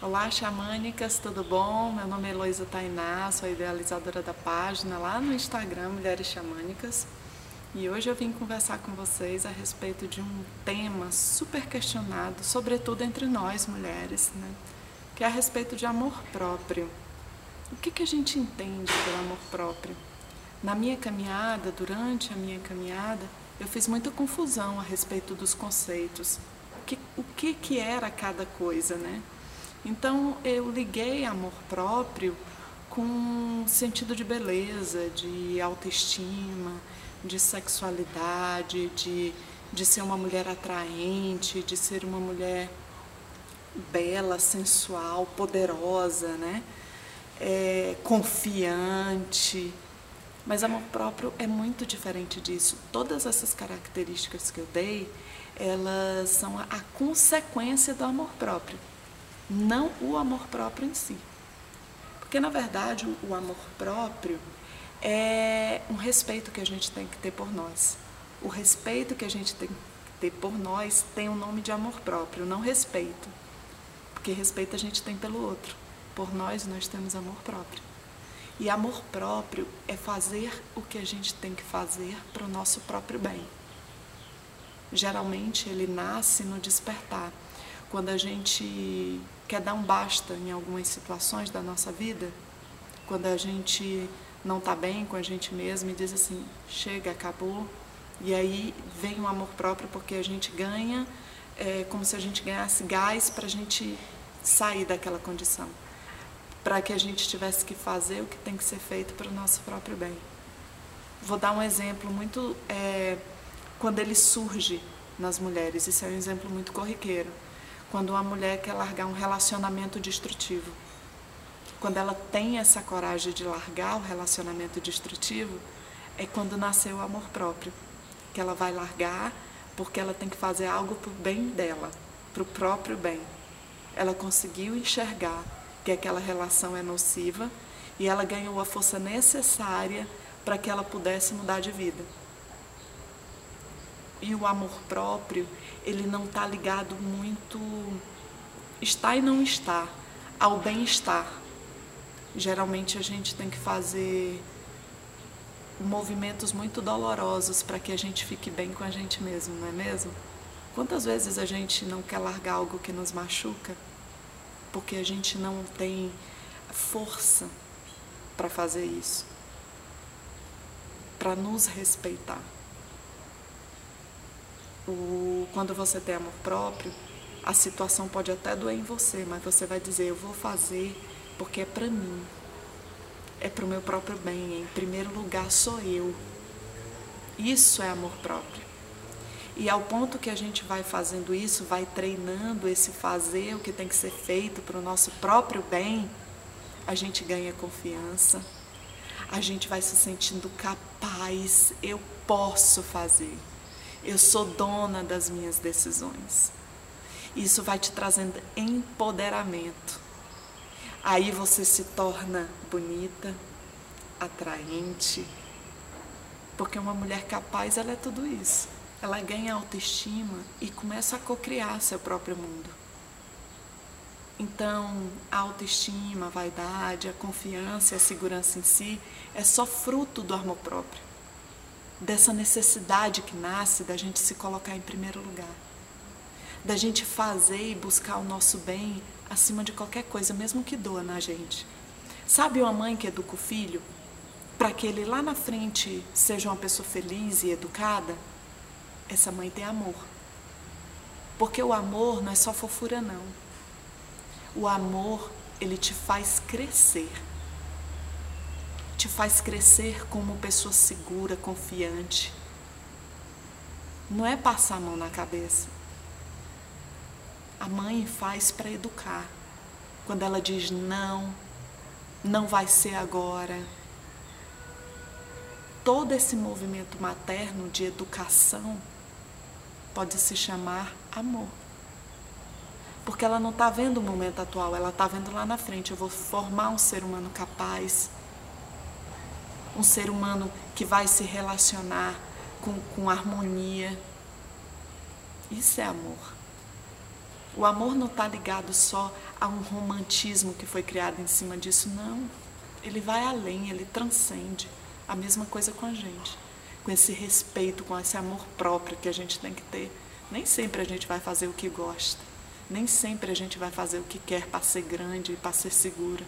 Olá, xamânicas, tudo bom? Meu nome é Heloísa Tainá, sou idealizadora da página lá no Instagram Mulheres Xamânicas. E hoje eu vim conversar com vocês a respeito de um tema super questionado, sobretudo entre nós mulheres, né? que é a respeito de amor próprio. O que, que a gente entende pelo amor próprio? Na minha caminhada, durante a minha caminhada, eu fiz muita confusão a respeito dos conceitos. O que, o que, que era cada coisa, né? Então eu liguei amor próprio com sentido de beleza, de autoestima, de sexualidade, de, de ser uma mulher atraente, de ser uma mulher bela, sensual, poderosa, né? É, confiante. Mas amor próprio é muito diferente disso. Todas essas características que eu dei, elas são a consequência do amor próprio não o amor próprio em si. Porque, na verdade, o amor próprio é um respeito que a gente tem que ter por nós. O respeito que a gente tem que ter por nós tem o um nome de amor próprio, não respeito. Porque respeito a gente tem pelo outro. Por nós, nós temos amor próprio. E amor próprio é fazer o que a gente tem que fazer para o nosso próprio bem. Geralmente ele nasce no despertar quando a gente quer dar um basta em algumas situações da nossa vida, quando a gente não está bem com a gente mesmo e diz assim, chega, acabou, e aí vem o amor próprio porque a gente ganha, é, como se a gente ganhasse gás para a gente sair daquela condição, para que a gente tivesse que fazer o que tem que ser feito para o nosso próprio bem. Vou dar um exemplo muito é, quando ele surge nas mulheres, isso é um exemplo muito corriqueiro quando uma mulher quer largar um relacionamento destrutivo. Quando ela tem essa coragem de largar o relacionamento destrutivo, é quando nasceu o amor próprio, que ela vai largar porque ela tem que fazer algo para o bem dela, para o próprio bem. Ela conseguiu enxergar que aquela relação é nociva e ela ganhou a força necessária para que ela pudesse mudar de vida. E o amor próprio, ele não está ligado muito, está e não está, ao bem-estar. Geralmente a gente tem que fazer movimentos muito dolorosos para que a gente fique bem com a gente mesmo, não é mesmo? Quantas vezes a gente não quer largar algo que nos machuca porque a gente não tem força para fazer isso, para nos respeitar o, quando você tem amor próprio, a situação pode até doer em você, mas você vai dizer: Eu vou fazer porque é para mim, é para o meu próprio bem, em primeiro lugar sou eu. Isso é amor próprio. E ao ponto que a gente vai fazendo isso, vai treinando esse fazer o que tem que ser feito para o nosso próprio bem, a gente ganha confiança, a gente vai se sentindo capaz, eu posso fazer. Eu sou dona das minhas decisões. Isso vai te trazendo empoderamento. Aí você se torna bonita, atraente. Porque uma mulher capaz, ela é tudo isso. Ela ganha autoestima e começa a cocriar seu próprio mundo. Então, a autoestima, a vaidade, a confiança a segurança em si é só fruto do amor próprio dessa necessidade que nasce da gente se colocar em primeiro lugar, da gente fazer e buscar o nosso bem acima de qualquer coisa, mesmo que doa na gente. Sabe uma mãe que educa o filho para que ele lá na frente seja uma pessoa feliz e educada? Essa mãe tem amor. Porque o amor não é só fofura, não. O amor, ele te faz crescer te faz crescer como pessoa segura, confiante. Não é passar a mão na cabeça. A mãe faz para educar. Quando ela diz não, não vai ser agora. Todo esse movimento materno de educação pode se chamar amor. Porque ela não está vendo o momento atual, ela está vendo lá na frente. Eu vou formar um ser humano capaz, um ser humano que vai se relacionar com, com harmonia. Isso é amor. O amor não está ligado só a um romantismo que foi criado em cima disso, não. Ele vai além, ele transcende. A mesma coisa com a gente. Com esse respeito, com esse amor próprio que a gente tem que ter. Nem sempre a gente vai fazer o que gosta. Nem sempre a gente vai fazer o que quer para ser grande e para ser segura.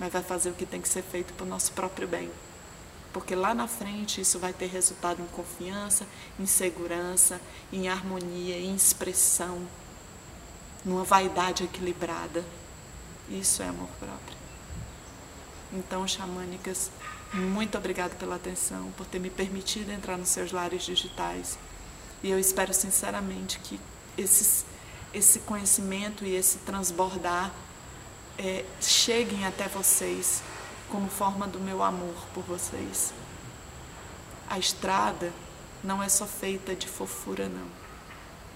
Mas vai fazer o que tem que ser feito para o nosso próprio bem. Porque lá na frente isso vai ter resultado em confiança, em segurança, em harmonia, em expressão, numa vaidade equilibrada. Isso é amor próprio. Então, xamânicas, muito obrigada pela atenção, por ter me permitido entrar nos seus lares digitais. E eu espero sinceramente que esses, esse conhecimento e esse transbordar é, cheguem até vocês como forma do meu amor por vocês. A estrada não é só feita de fofura, não.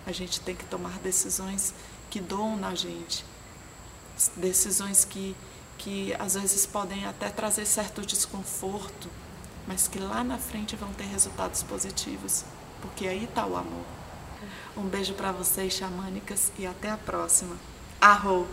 A gente tem que tomar decisões que doam na gente, decisões que, que às vezes podem até trazer certo desconforto, mas que lá na frente vão ter resultados positivos, porque aí está o amor. Um beijo para vocês, xamânicas, e até a próxima. Arro!